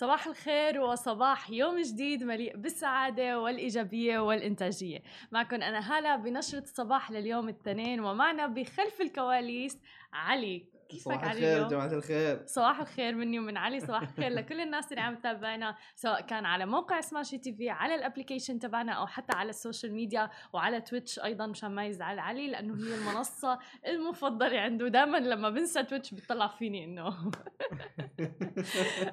صباح الخير وصباح يوم جديد مليء بالسعادة والإيجابية والإنتاجية. معكم أنا هالة بنشرة الصباح لليوم الاثنين ومعنا بخلف الكواليس علي. كيفك صباح الخير اليوم؟ جماعة الخير. صباح الخير مني ومن علي صباح الخير. لكل الناس اللي عم تتابعنا سواء كان على موقع سماشي تي في على ال application تبعنا أو حتى على ال social media وعلى تويتش أيضا مشان ما يزعل علي لأنه هي المنصة المفضلة عنده. دائما لما بنسى تويتش بيطلع فيني إنه.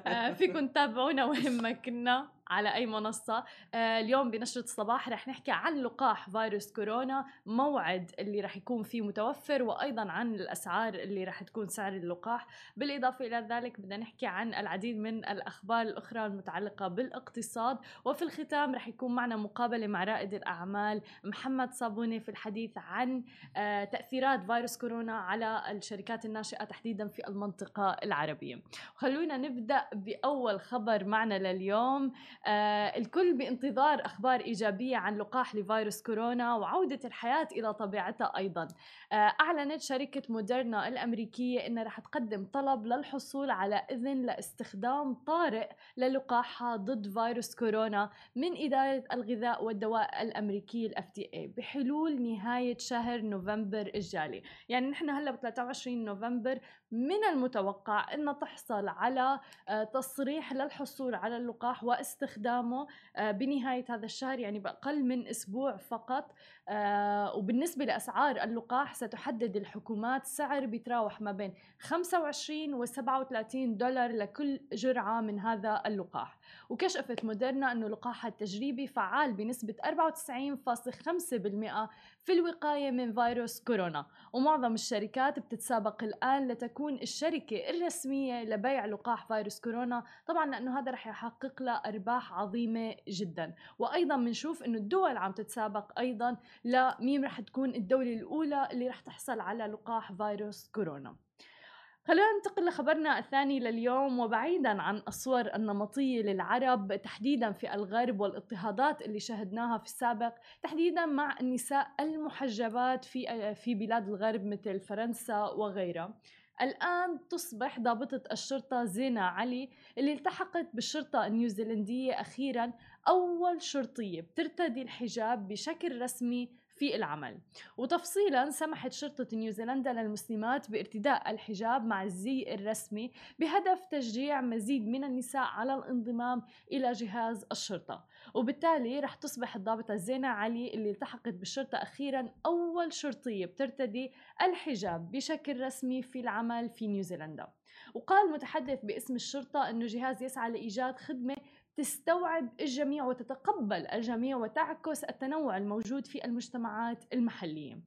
آه، فيكم تتابعونا وين ما كنا. على أي منصة. آه اليوم بنشرة الصباح رح نحكي عن لقاح فيروس كورونا موعد اللي رح يكون فيه متوفر وأيضا عن الأسعار اللي رح تكون سعر اللقاح. بالإضافة إلى ذلك بدنا نحكي عن العديد من الأخبار الأخرى المتعلقة بالاقتصاد. وفي الختام رح يكون معنا مقابلة مع رائد الأعمال محمد صابوني في الحديث عن آه تأثيرات فيروس كورونا على الشركات الناشئة تحديدا في المنطقة العربية. خلونا نبدأ بأول خبر معنا لليوم. الكل بانتظار أخبار إيجابية عن لقاح لفيروس كورونا وعودة الحياة إلى طبيعتها أيضا. آه أعلنت شركة موديرنا الأمريكية أنها رح تقدم طلب للحصول على إذن لاستخدام طارئ للقاحها ضد فيروس كورونا من إدارة الغذاء والدواء الأمريكية ال FDA بحلول نهاية شهر نوفمبر الجاري. يعني نحن هلأ ب 23 نوفمبر من المتوقع أن تحصل على آه، تصريح للحصول على اللقاح واستخدامه آه، بنهاية هذا الشهر يعني بأقل من أسبوع فقط. آه، وبالنسبة لأسعار اللقاح ستحدد الحكومات سعر بيتراوح ما بين 25 و 37 دولار لكل جرعة من هذا اللقاح. وكشفت موديرنا أنه لقاحها التجريبي فعال بنسبة 94.5% في الوقاية من فيروس كورونا. ومعظم الشركات بتتسابق الآن لتكون الشركة الرسمية لبيع لقاح فيروس كورونا. طبعا لأنه هذا رح يحقق لها أرباح عظيمة جدا. وأيضا بنشوف أنه الدول عم تتسابق أيضا لمين رح تكون الدولة الأولى اللي رح تحصل على لقاح فيروس كورونا. خلينا ننتقل لخبرنا الثاني لليوم وبعيدا عن الصور النمطية للعرب تحديدا في الغرب والإضطهادات اللي شهدناها في السابق تحديدا مع النساء المحجبات في في بلاد الغرب مثل فرنسا وغيرها. الآن تصبح ضابطة الشرطة زينة علي اللي التحقت بالشرطة النيوزيلندية أخيرا أول شرطية بترتدي الحجاب بشكل رسمي في العمل. وتفصيلا سمحت شرطة نيوزيلندا للمسلمات بارتداء الحجاب مع الزي الرسمي بهدف تشجيع مزيد من النساء على الانضمام إلى جهاز الشرطة. وبالتالي رح تصبح الضابطة زينة علي اللي التحقت بالشرطة أخيرا أول شرطية بترتدي الحجاب بشكل رسمي في العمل في نيوزيلندا. وقال متحدث باسم الشرطة أنه جهاز يسعى لإيجاد خدمة تستوعب الجميع وتتقبل الجميع وتعكس التنوع الموجود في المجتمعات المحلية.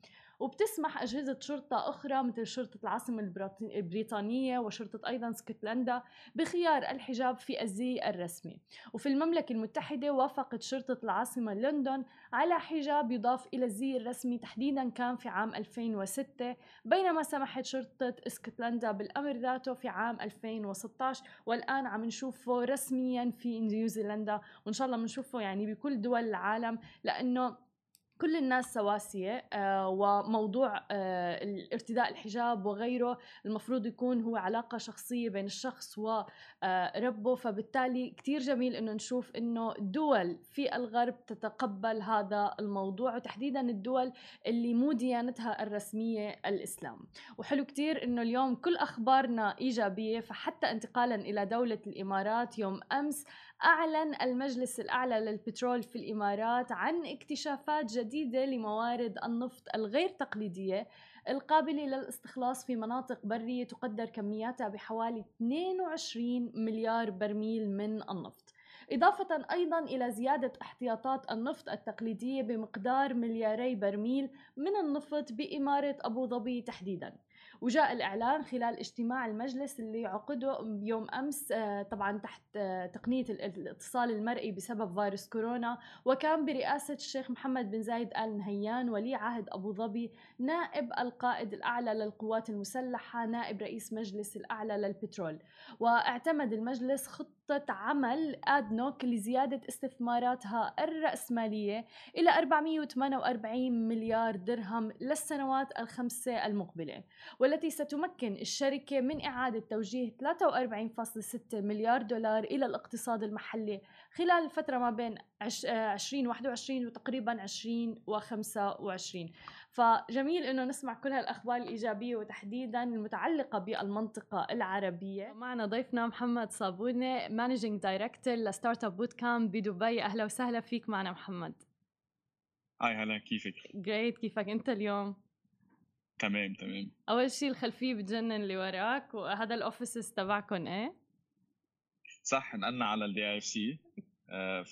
وبتسمح أجهزة شرطة أخرى مثل شرطة العاصمة البريطانية وشرطة أيضا اسكتلندا بخيار الحجاب في الزي الرسمي. وفي المملكة المتحدة وافقت شرطة العاصمة لندن على حجاب يضاف إلى الزي الرسمي تحديدا كان في عام 2006 بينما سمحت شرطة اسكتلندا بالأمر ذاته في عام 2016 والآن عم نشوفه رسميا في نيوزيلندا وإن شاء الله بنشوفه يعني بكل دول العالم لأنه كل الناس سواسية آه، وموضوع آه، ارتداء الحجاب وغيره المفروض يكون هو علاقة شخصية بين الشخص وربه فبالتالي كتير جميل إنه نشوف إنه دول في الغرب تتقبل هذا الموضوع وتحديدا الدول اللي مو ديانتها الرسمية الإسلام. وحلو كتير إنه اليوم كل أخبارنا إيجابية فحتى انتقالا إلى دولة الإمارات يوم أمس أعلن المجلس الأعلى للبترول في الإمارات عن اكتشافات جديدة لموارد النفط الغير تقليدية القابلة للاستخلاص في مناطق برية تقدر كمياتها بحوالي 22 مليار برميل من النفط. إضافة أيضا إلى زيادة احتياطات النفط التقليدية بمقدار ملياري برميل من النفط بإمارة أبو ظبي تحديدا. وجاء الإعلان خلال اجتماع المجلس اللي عقده يوم أمس آه، طبعا تحت آه، تقنية الاتصال المرئي بسبب فيروس كورونا. وكان برئاسة الشيخ محمد بن زايد آل نهيان ولي عهد أبو ظبي نائب القائد الأعلى للقوات المسلحة نائب رئيس مجلس الأعلى للبترول. واعتمد المجلس خطة خطة عمل آدنوك لزيادة استثماراتها الرأسمالية إلى 448 مليار درهم للسنوات الخمسة المقبلة والتي ستمكن الشركة من إعادة توجيه 43.6 مليار دولار إلى الاقتصاد المحلي خلال الفترة ما بين 2021 وتقريبا 2025 فجميل إنه نسمع كل هالأخبار الإيجابية وتحديدا المتعلقة بالمنطقة العربية معنا ضيفنا محمد صابونه managing director ل Startupbootcamp بدبي أهلا وسهلا فيك معنا محمد hi هلا كيفك؟ great كيفك أنت اليوم؟ تمام تمام أول شيء الخلفية بتجنن اللي وراك وهذا ال offices تبعكم إيه؟ صح نقلنا على ال DIC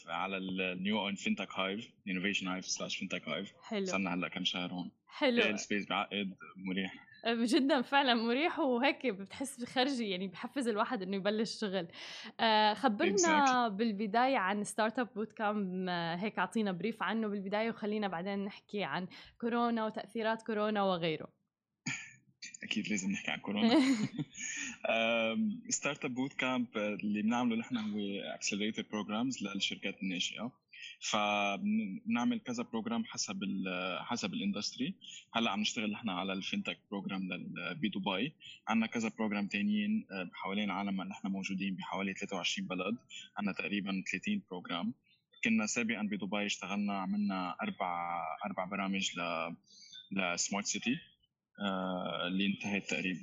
على ال new one FinTech Hive Innovation Hive slash FinTech Hive. حلو. صرنا هلا كم شهر هون. حلو. ال space بعقد مريح. أه، جدا فعلا مريح وهيك بتحس بخرجي يعني بحفز الواحد إنه يبلش شغل. آه خبرنا exactly. بالبداية عن Startupbootcamp هيك أعطينا brief عنه بالبداية وخلينا بعدين نحكي عن كورونا وتأثيرات كورونا وغيره. أكيد لازم نحكي عن كورونا. Startupbootcamp اللي بنعمله نحن هو accelerated programs للشركات الناشئه فبنعمل كذا program حسب ال حسب ال industry هلأ عم نشتغل نحن على ال fintech program بدبي عندنا كذا program تانيين آه، حوالين العالم نحن موجودين بحوالي 23 بلد. عندنا تقريبا 30 program كنا سابقا بدبي اشتغلنا عملنا أربع أربع برامج ل ل smart city اللي انتهت تقريبا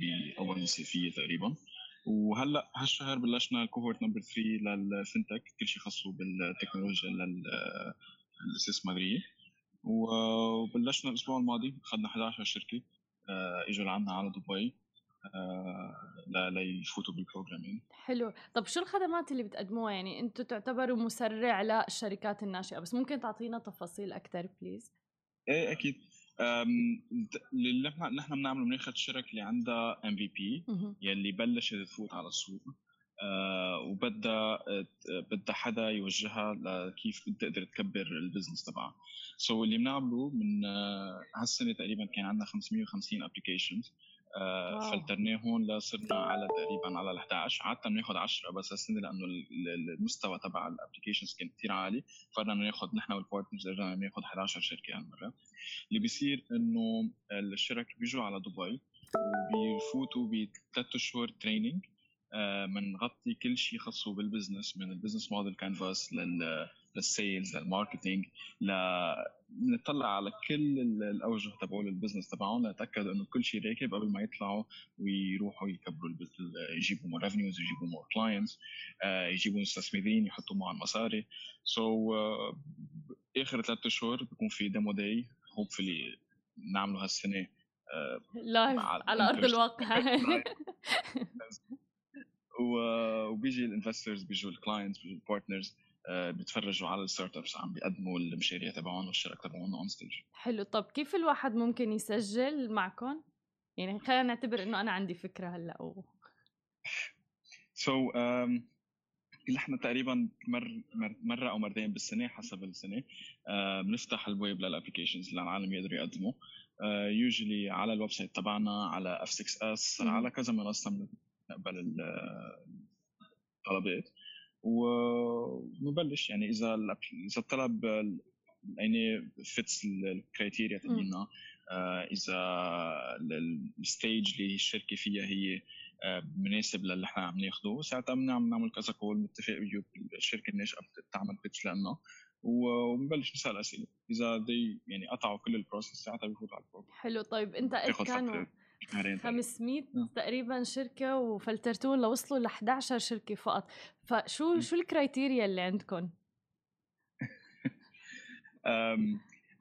بأول صيفيه تقريبا. وهلأ هالشهر بلشنا cohort number 3 لل fintech كل شيء خاصه بالتكنولوجيا للاستثماريه وبلشنا الأسبوع الماضي أخذنا 11 شركة آه، إجوا لعنا على دبي آه، ليفوتوا بال program يعني. حلو. طب شو الخدمات اللي بتقدموها؟ يعني أنتم تعتبروا مسرع للشركات الناشئة بس ممكن تعطينا تفاصيل أكثر please إيه أكيد. اللي إحنا نحن بنعمله بناخذ الشركة اللي عندها MVP يلي بلشت تفوت على السوق. آه وبدها بدها حدا يوجهها لكيف بتقدر تكبر ال business تبعها. so اللي بنعمله من آه هالسنة تقريبا كان عندنا 550 applications آه filterناهم لصرنا على تقريبا على ال 11 عاده بناخذ 10 بس هالسنه لأنه المستوى تبع ال applications كان كثير عالي فقدرنا ناخذ نحن وال partners قدرنا ناخذ 11 شركة هالمرة. اللي بيصير إنه الشركاء بيجوا على دبي وبيفوتوا بثلاث شهور training بنغطي كل شيء خاصه بالبزنس من البزنس موديل كانفاس للسيلز للماركتينج نطلع على كل الأوجه تبعول ال business تبعهم لنتاكد إنه كل شيء راكب قبل ما يطلعوا ويروحوا يكبروا يجيبوا more revenues يجيبوا more clients يجيبوا مستثمرين يحطوا معهم مصاري. so, uh, آخر ثلاث شهور بيكون في demo day hopefully نعمله هالسنة live uh, على أرض الواقع. وبيجي ال investors بيجوا ال clients بيجوا ال partners آه، بيتفرجوا على ال startups عم بيقدموا المشاريع تبعهم والشركة تبعهم on stage حلو. طب كيف الواحد ممكن يسجل معكم؟ يعني خلينا نعتبر إنه أنا عندي فكرة هلأ و so, um, نحن تقريبا مر مرة أو مرتين بالسنة حسب السنة uh, بنفتح الويب لل applications للعالم يقدروا يقدموا يوجولي uh, على ال website تبعنا على F6S على كذا منصة بنقبل الطلبات ونبلش يعني إذا إذا الطلب يعني fits ال criteria تبعنا إذا ال stage اللي الشركة فيها هي آه، مناسب للي إحنا عم ناخده ساعتها بنعمل نعمل كذا call نتفق الشركة الناشئه تعمل pitch لنا وبنبلش نسأل أسئلة. إذا دي يعني قطعوا كل ال process ساعتها بيفوتوا على ال program حلو. طيب أنت كانوا 500 تقريبا شركة وفلترتون لوصلوا ل 11 شركة فقط. فشو شو ال criteria اللي عندكم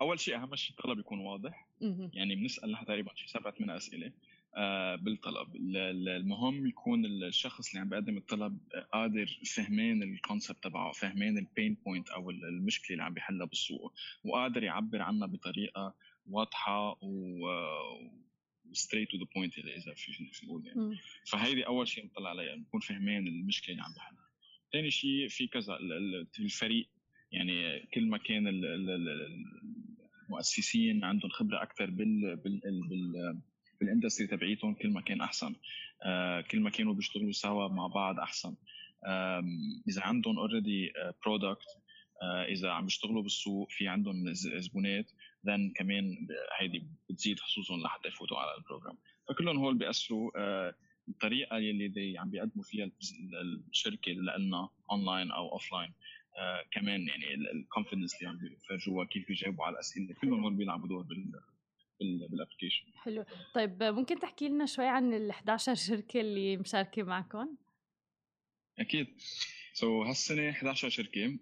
أول شيء أهم شيء الطلب يكون واضح. يعني بنسأل نحن تقريبا شيء سبعة ثمان أسئلة. آه، بالطلب. المهم يكون الشخص اللي عم بيقدم الطلب قادر فهمان ال concept تبعه فهمان ال pain point أو المشكلة اللي عم بيحلها بالسوق وقادر يعبر عنها بطريقة واضحة و straight to the point إذا في نقول يعني فهيدي أول شيء نطلع عليها نكون فهمان المشكلة اللي عم بحلها ثاني شيء في كذا الفريق يعني كل ما كان المؤسسين عندهم خبرة أكثر بال بال بال بال industry تبعيتهم كل ما كان أحسن. آه، كل ما كانوا بيشتغلوا سوا مع بعض أحسن. إذا عندهم already product آه، إذا عم بيشتغلوا بالسوق في عندهم زبونات. then كمان هيدي بتزيد حظوظهم لحتى يفوتوا على ال program. فكلهم هول بيأثروا الطريقة اللي عم بيقدموا فيها الشركة لنا اونلاين أو offline آه كمان يعني ال confidence اللي عم بيفرجوها كيف بيجاوبوا على الأسئلة كلهم هول بيلعبوا دور بال بال application حلو. طيب ممكن تحكي لنا شوي عن ال 11 شركة اللي مشاركة معكم؟ أكيد. so, هالسنة 11 شركة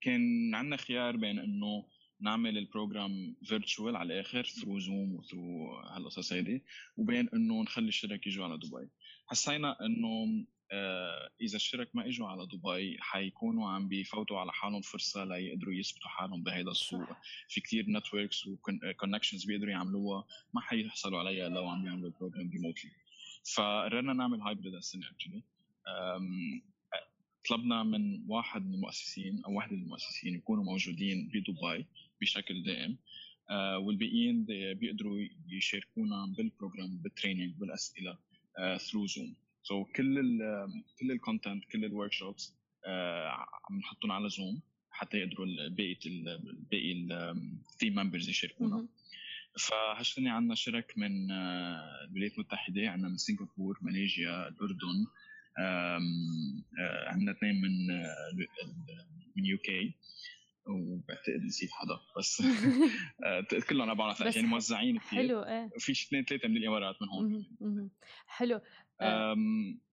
كان عندنا خيار بين إنه نعمل ال program virtual على الآخر through Zoom و through هالقصص هيدي وبين إنه نخلي الشرك يجوا على دبي. حسينا إنه آه إذا الشرك ما إجوا على دبي حيكونوا عم بيفوتوا على حالهم فرصة ليقدروا يثبتوا حالهم بهذا السوق. في كثير networks و connections بيقدروا يعملوها. ما حيحصلوا عليها لو عم يعملوا ال program remotely فقررنا نعمل hybrid السنة actually طلبنا من واحد من المؤسسين أو واحد من المؤسسين يكونوا موجودين بدبي. بشكل دائم. آه والباقيين بيقدروا يشاركونا بال program بال training بالأسئلة through Zoom so كل ال كل ال content كل ال workshops آه عم نحطهم على Zoom حتى يقدروا باقي باقي ال team members يشاركونا. فهالسنه عندنا شرك من آه، الولايات المتحدة. عندنا من سنغافور ماليزيا الأردن آه، عندنا اثنين من من يو كي وبعتقد نسيت حدا بس كلهم أنا بعرف يعني موزعين كثير حلو إيه في اثنين ثلاثة من الإمارات من هون. حلو.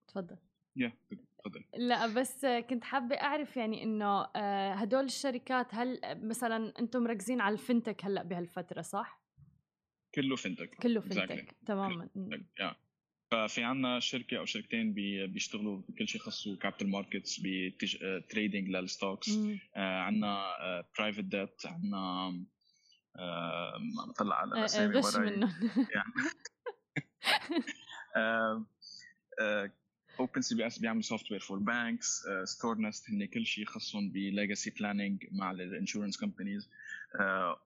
تفضل. يا تفضل. لا بس كنت حابة أعرف يعني إنه هدول الشركات هل مثلا أنتم مركزين على الفنتك هلأ بهالفترة صح؟ كله فنتك. كله فنتك. تماما. ففي عنا شركة أو شركتين بيشتغلوا بكل شيء خصو كابيتال ماركتس بتريدنج للستوكس عندنا برايفت ديت عندنا عم بطلع على الأسامي غش منهم اوبن سي بي اس بيعمل سوفت وير فور بانكس ستور نست هن كل شيء خصهم بليجاسي بلاننج مع الانشورنس كومبانيز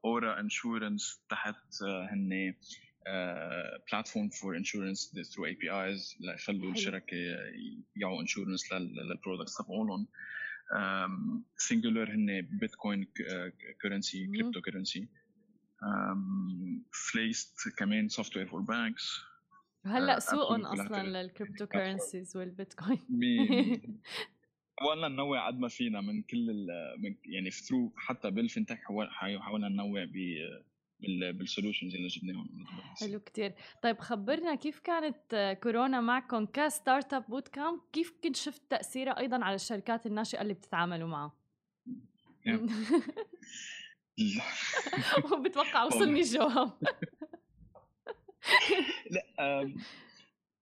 اورا انشورنس تحت هن platform for insurance through APIs ليخلوا الشركة يبيعوا insurance لل products تبعولهم Singular هن بيتكوين currency cryptocurrency فليست كمان software for banks هلا سوقهم أصلا لل cryptocurrencies والبيتكوين حاولنا ننوع قد ما فينا من كل من يعني through حتى بال fintech حاولنا ننوع ب بال solutions اللي جبناهم حلو كتير. طيب خبرنا كيف كانت كورونا معكم ك Startupbootcamp كيف كنت شفت تاثيرها أيضا على الشركات الناشئة اللي بتتعاملوا معها وبتوقع وصلني الجواب.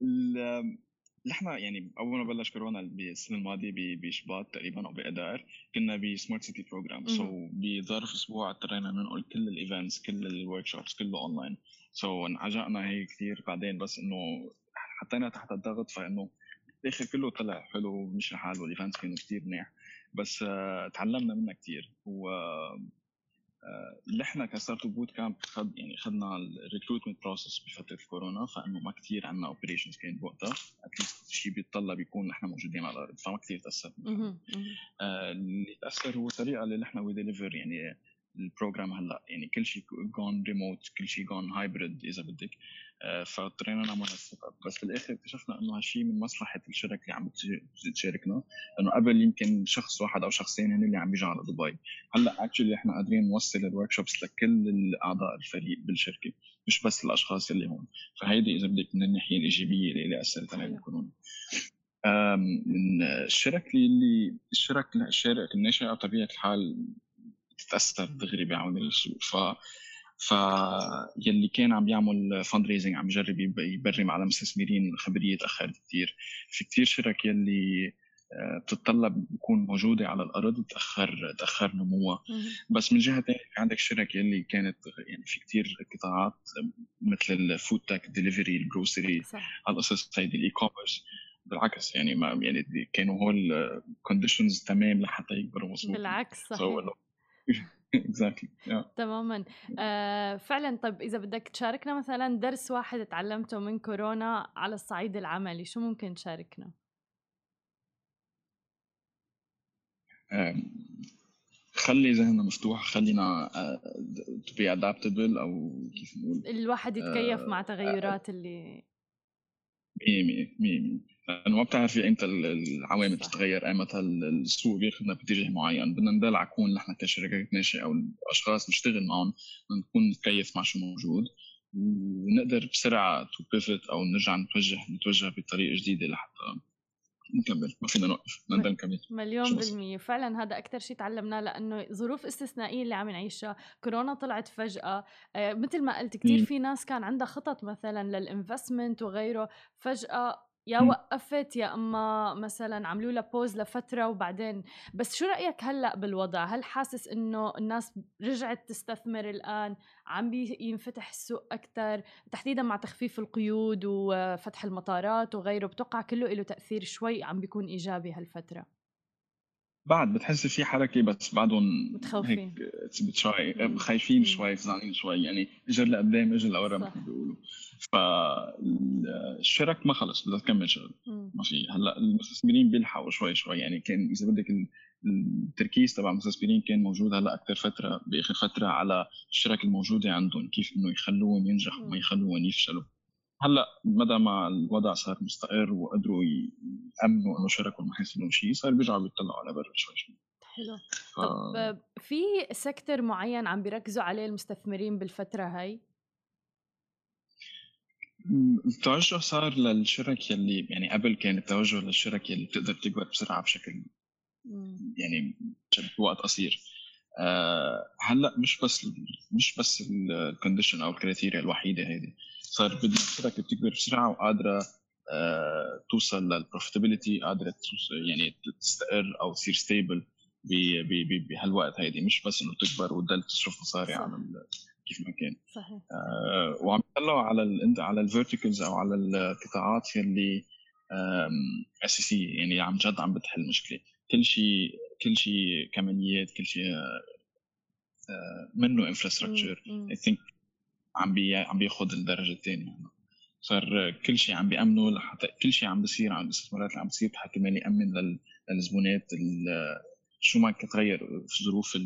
لا نحن يعني أول ما بلش كورونا بالسنة الماضية بشباط تقريبا أو باذار كنا ب smart city program so بظرف أسبوع اضطرينا ننقل كل ال events كل ال workshops كله online so so, انعجقنا هي كثير بعدين بس إنه حطينا تحت الضغط فإنه الآخر كله طلع حلو ومشي الحال وال events كانوا كثير منيح. بس uh, تعلمنا منها كثير و إحنا ك Startupbootcamp خد يعني خدنا ال recruitment process بفترة الكورونا فإنه ما كثير عندنا operations كان بوقتها. at least شيء بيتطلب يكون نحن موجودين على الأرض فما كثير تاثر آه اللي تأثر هو الطريقة اللي نحن we deliver يعني ال program هلا يعني كل شيء gone remote كل شيء gone hybrid إذا بدك. آه، فاضطرينا نعمل ال setup بس بالآخر اكتشفنا إنه هالشيء من مصلحة الشركة اللي عم تشاركنا لأنه قبل يمكن شخص واحد أو شخصين هن اللي عم بيجوا على دبي. هلأ actually إحنا قادرين نوصل ال workshops لكل الأعضاء الفريق بالشركة مش بس الأشخاص اللي هون. فهيدي إذا بدك من الناحية الإيجابية اللي اثرت علينا الكورونا من الشركة اللي الشركة الشركة الناشئة بطبيعه الحال تتاثر دغري بعوامل السوق. ف ف يلي كان عم يعمل فند ريزنج عم يجرب يبرم على مستثمرين خبرية تاخرت كثير في كثير شرك يلي آه، بتتطلب يكون موجودة على الأرض تاخر تأخر نموها. بس من جهة ثانية عندك شرك يلي كانت يعني في كثير قطاعات مثل ال food tech delivery ال grocery هالقصص هيدي ال e-commerce بالعكس يعني ما يعني كانوا هول conditions تمام لحتى يكبروا مظبوط بالعكس صحيح. exactly تماما. آه فعلا طيب إذا بدك تشاركنا مثلا درس واحد تعلمته من كورونا على الصعيد العملي شو ممكن تشاركنا؟ خلي ذهننا مفتوح خلينا to be adaptable أو كيف نقول؟ الواحد يتكيف مع تغيرات اللي 100 100 لأنه ما بتعرفي إمتى العوامل بتتغير ايمتى السوق بياخذنا باتجاه معين. بدنا نضل نكون نحن كشركات ناشئه أو الأشخاص نشتغل معهم نكون نتكيف مع شو موجود. ونقدر بسرعة to pivot أو نرجع نتوجه نتوجه بطريقة جديدة لحتى نكمل. ما فينا نوقف. بدنا نكمل مليون بالمية. فعلا هذا أكثر شيء تعلمناه لأنه ظروف استثنائية اللي عم نعيشها كورونا طلعت فجأة. آه مثل ما قلت كثير في ناس كان عندها خطط مثلا للإنفستمنت وغيره فجأة يا وقفت يا إما مثلا عملوا لها بوز لفترة وبعدين. بس شو رأيك هلأ بالوضع؟ هل حاسس إنه الناس رجعت تستثمر الآن؟ عم بينفتح السوق أكثر تحديدا مع تخفيف القيود وفتح المطارات وغيره بتوقع كله له تأثير شوي عم بيكون إيجابي هالفترة؟ بعد بتحس في حركة بس بعدهم متخوفين هيك شوي خايفين شوي فزعانين شوي يعني اجر لقدام اجر لورا مثل ما بيقولوا فالشرك ما خلص بدها تكمل شغل. ما في هلأ المستثمرين بيلحقوا شوي شوي. يعني كان إذا بدك التركيز تبع المستثمرين كان موجود هلأ أكثر فترة بآخر فترة على الشرك الموجودة عندهم كيف إنه يخلوهم ينجحوا وما يخلوهم يفشلوا. هلا مدى ما الوضع صار مستقر وقدروا يأمنوا إنه شركهم ما حيصير شيء صار بيرجعوا بيطلعوا على برا شوي شوي. حلو. ف... طب في sector معين عم بيركزوا عليه المستثمرين بالفترة هاي؟ التوجه صار للشرك يلي يعني قبل كان التوجه للشرك يلي بتقدر تكبر بسرعة بشكل يعني بوقت قصير. أه هلا مش بس مش بس ال condition أو ال criteria الوحيدة هذه صار بدنا شركه بتكبر بسرعة وقادرة أه توصل لل profitability قادرة يعني تستقر أو تصير stable بهالوقت هيدي. مش بس إنه تكبر وتضل تصرف مصاري على كيف ما كان. صحيح. آه وعم يطلعوا على ال على ال verticals أو على القطاعات يلي اساسيه يعني عم جد عم بتحل مشكلة. كل شيء كل شيء كماليات كل شيء آه منه infrastructure I think عم بي عم بياخذ الدرجة الثانية. صار كل شيء عم بيأمنوا لحتى كل شيء عم بيصير على الاستثمارات اللي عم بتصير حتى كمان يأمن للزبونات شو ما كتغير في ظروف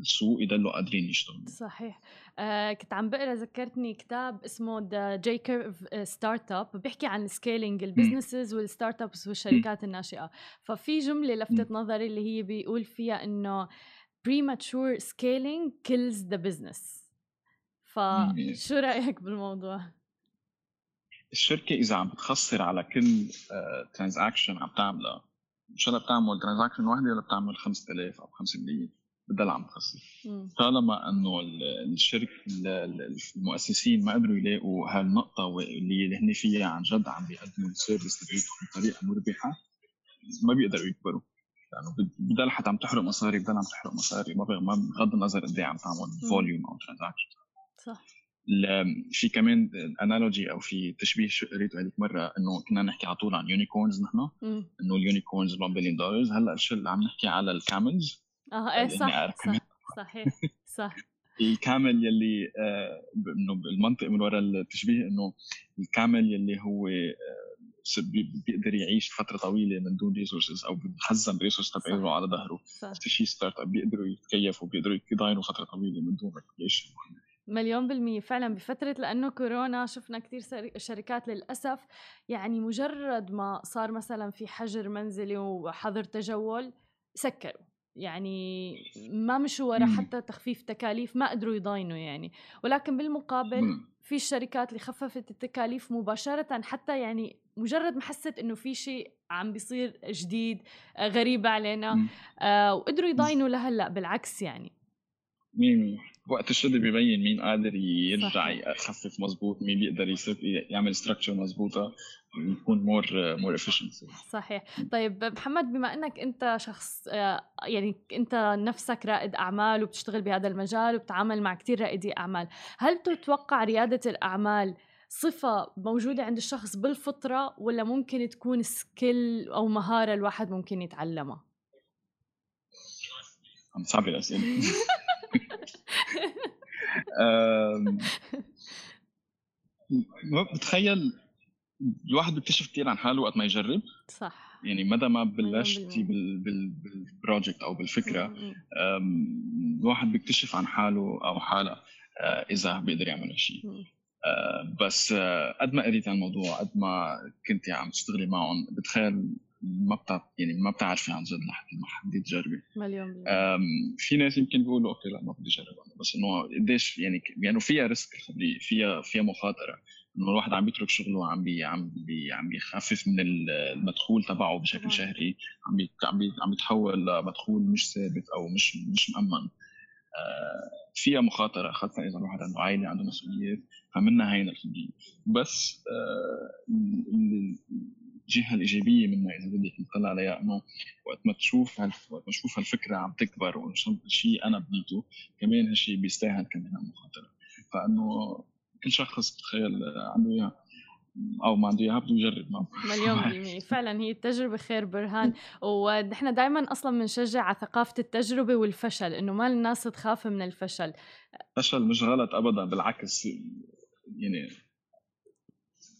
السوق يضلوا قادرين يشتغلوا. صحيح. آه كنت عم بقرأ ذكرتني كتاب اسمه The J Curve startup بيحكي عن scaling ال businesses وال startups والشركات الناشئة. ففي جملة لفتت نظري اللي هي بيقول فيها إنه premature scaling kills the business. فشو رأيك بالموضوع؟ الشركة إذا عم بتخسر على كل transaction عم تعملها ان شاء الله بتعمل transaction واحدة ولا بتعمل 5000 أو 5 مليون بتضل عم تخسر. طالما إنه الشركة المؤسسين ما قدروا يلاقوا هالنقطة اللي هن فيها عن جد عم بيقدموا ال service تبعيتهم بطريقة مربحة ما بيقدروا يكبروا. لأنه بضل حتى عم تحرق مصاري بضل عم تحرق مصاري ما بغض النظر قد إيه عم تعمل volume أو transaction صح. في كمان analogy أو في تشبيه قريته هذيك مرة إنه كنا نحكي على طول عن unicorns نحن إنه ال unicorns 1 بليون دولار هلأ الشيء عم نحكي على ال camels آه إيه صح, صح صحيح صح. ال camel يلي آه إنه المنطق من وراء التشبيه إنه ال camel يلي هو آه بيقدر يعيش فترة طويلة من دون resources أو بخزن resource تبعه على ظهره. شيء startup بيقدروا يتكيفوا بيقدروا يضاينوا فترة طويلة من دون recreation مليون بالمية فعلا بفترة لأنه كورونا شفنا كتير شركات للأسف يعني مجرد ما صار مثلا في حجر منزلي وحظر تجول سكروا. يعني ما مشوا ورا حتى تخفيف تكاليف ما قدروا يضاينوا يعني. ولكن بالمقابل في الشركات اللي خففت التكاليف مباشرة حتى يعني مجرد ما حست إنه في شيء عم بيصير جديد غريب علينا آه وقدروا يضاينوا لهلأ بالعكس يعني. وقت الشغل ببين مين قادر يرجع يخفف مزبوط مين بيقدر يعمل structure مزبوطه يكون more more efficiency صحيح. طيب محمد بما إنك أنت شخص آه، يعني أنت نفسك رائد أعمال وبتشتغل بهذا المجال وبتعامل مع كثير رائدي أعمال هل تتوقع ريادة الأعمال صفة موجودة عند الشخص بالفطرة ولا ممكن تكون skill أو مهارة الواحد ممكن يتعلمها؟ عم صعب الأسئلة بتخيل الواحد بيكتشف كثير عن حاله وقت ما يجرب. صح. يعني مدى ما بلشتي بالبروجكت أو بالفكرة الواحد بيكتشف عن حاله أو حالها آه، إذا بيقدر يعمل شيء آه، بس آه، قد ما قريت عن الموضوع قد ما كنت عم تشتغلي معهم بتخيل ما بتعرف يعني ما بتعرفي عن جد لحد ما حدي تجربي مليون في ناس يمكن بيقولوا okay لا ما بدي أجرب بس إنه قديش يعني يعني فيها risk الخبريه فيها فيها مخاطرة. إنه الواحد عم بيترك شغله وعم بي عم بي عم بيخفف من المدخول تبعه بشكل شهري. عم بي عم بي عم بيتحول لمدخول مش ثابت أو مش مش مأمن. آه، فيها مخاطرة خاصة إذا الواحد عنده عائلة عنده مسؤوليات فمنها هين الخبريه بس آه، الجهة الإيجابية منها اذا بدك نطلع عليها إنه وقت ما تشوف وقت ما تشوف هالفكرة عم تكبر وشيء أنا بنيته كمان هالشيء بيستاهل كمان المخاطرة. فإنه كل شخص تخيل عنده اياه أو ما عنده إياها بده يجرب مليون بالمية. فعلا هي التجربة خير برهان. ونحن دائما أصلا بنشجع على ثقافة التجربة والفشل إنه ما الناس تخاف من الفشل. فشل مش غلط ابدا بالعكس يعني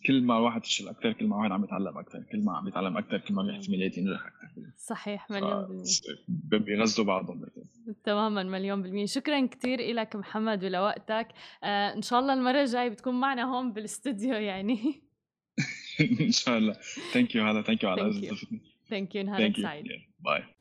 كل ما الواحد يشتغل أكثر كل ما الواحد عم يتعلم أكثر كل ما عم يتعلم أكثر كل ما في احتمالات ينجح أكثر صحيح مليون بالمية. بيغذوا بعضهم تماما مليون بالمية. شكرا كثير لك محمد ولوقتك. آه إن شاء الله المرة الجاية بتكون معنا هون بالاستوديو يعني. إن شاء الله. thank you هلا thank you على thank you نهارك سعيد. bye